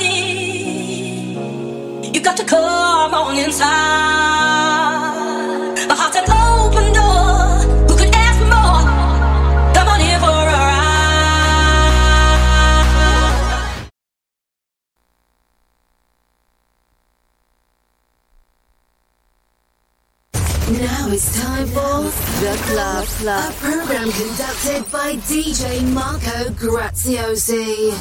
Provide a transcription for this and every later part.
body. You got to come on inside. A program conducted by DJ Marco Graziosi.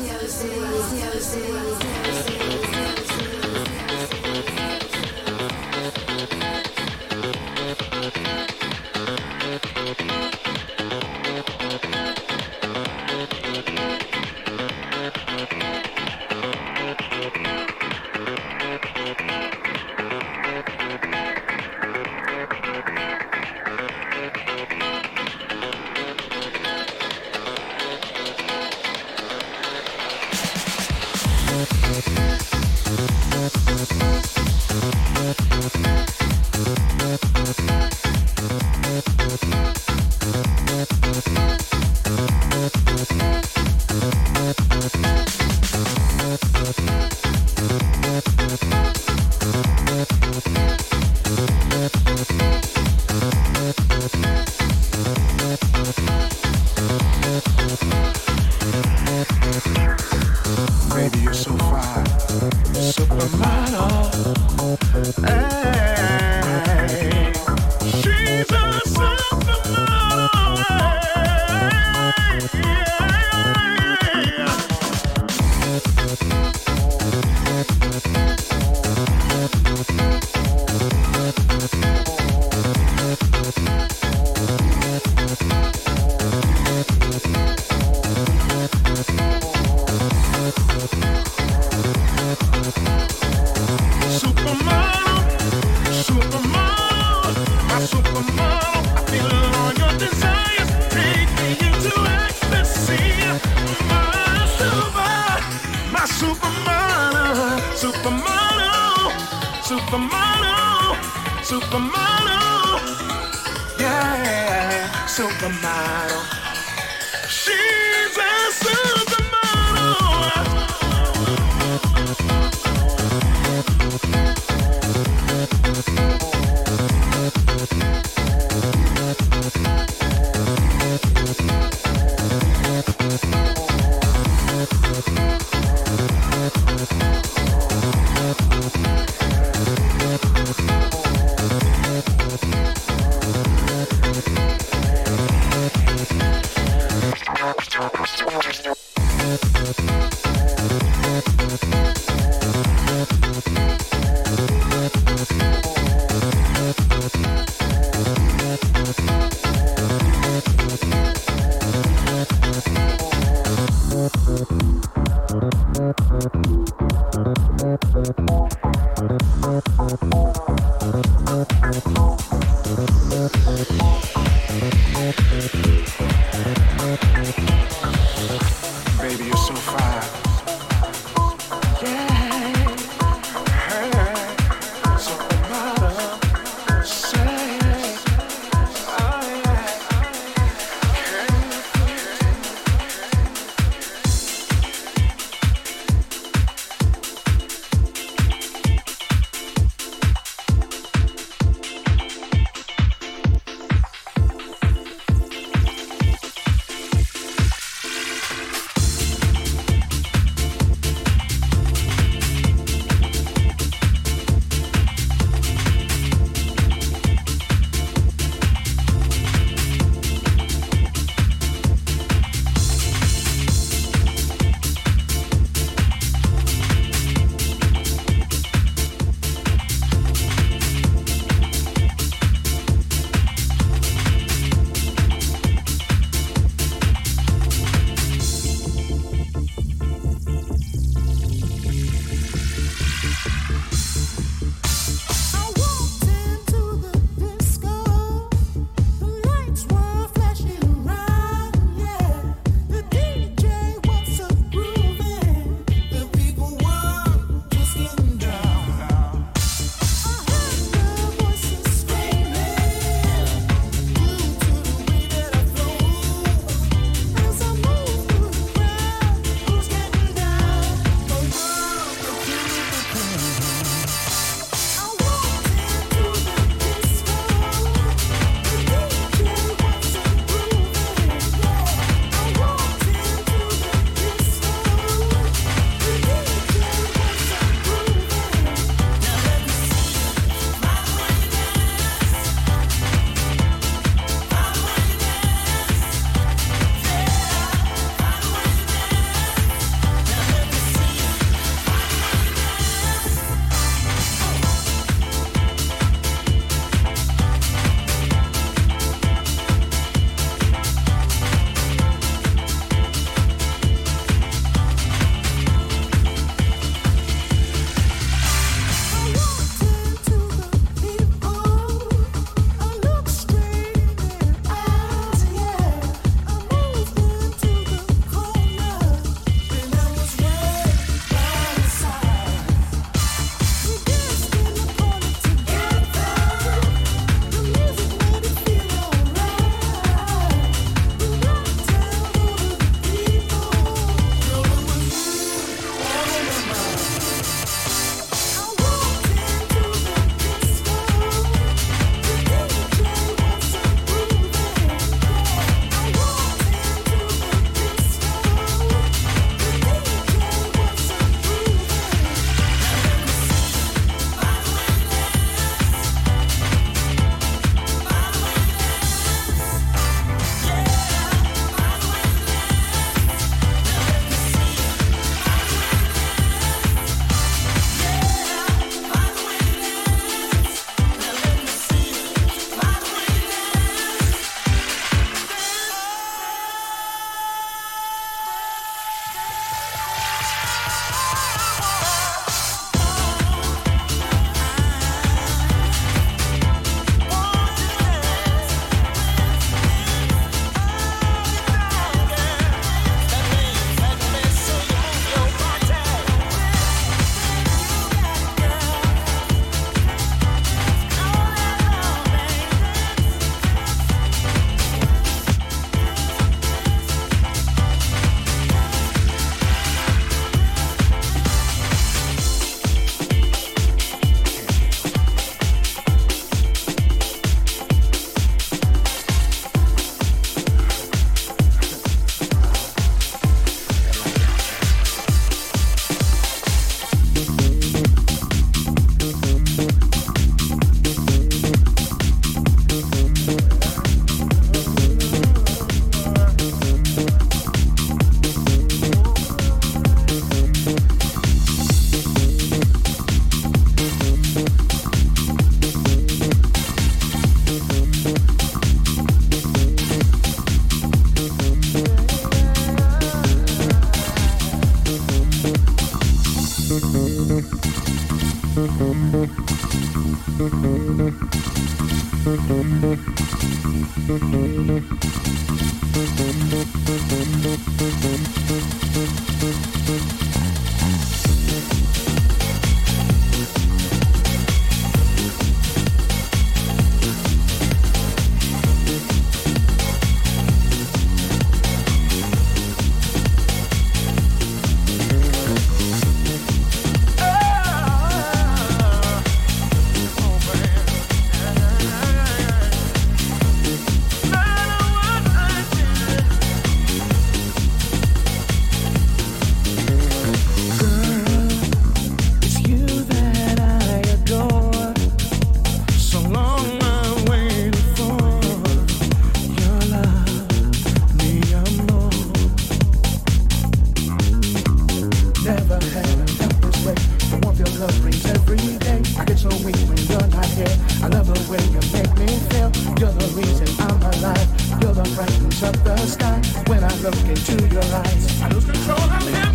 I look into your eyes, I lose control. I'm here.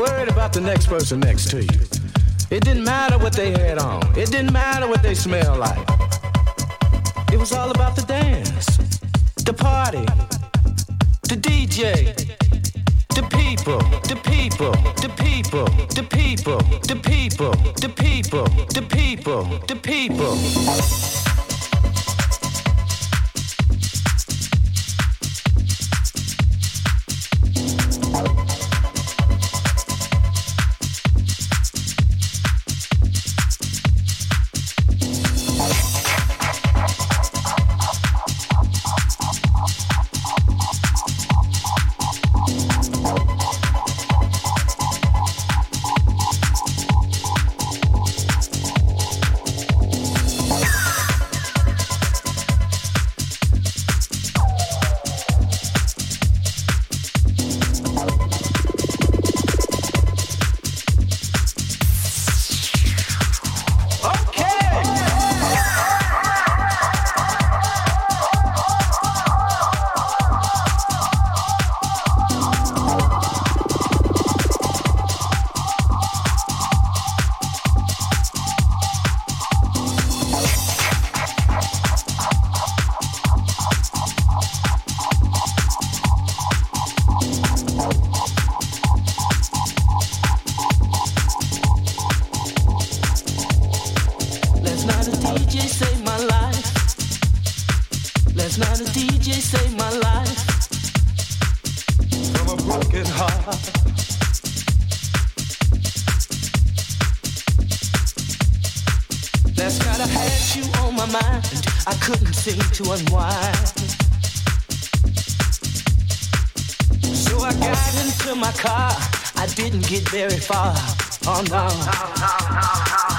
Worried about the next person next to you. It didn't matter what they had on. It didn't matter what they smelled like. It was all about the dance, the party, the DJ, the people, the people, the people, the people, the people, the people, the people, the people. That's not a DJ save my life from a broken heart. Last night I had you on my mind, I couldn't seem to unwind. So I got into my car, I didn't get very far. Oh no.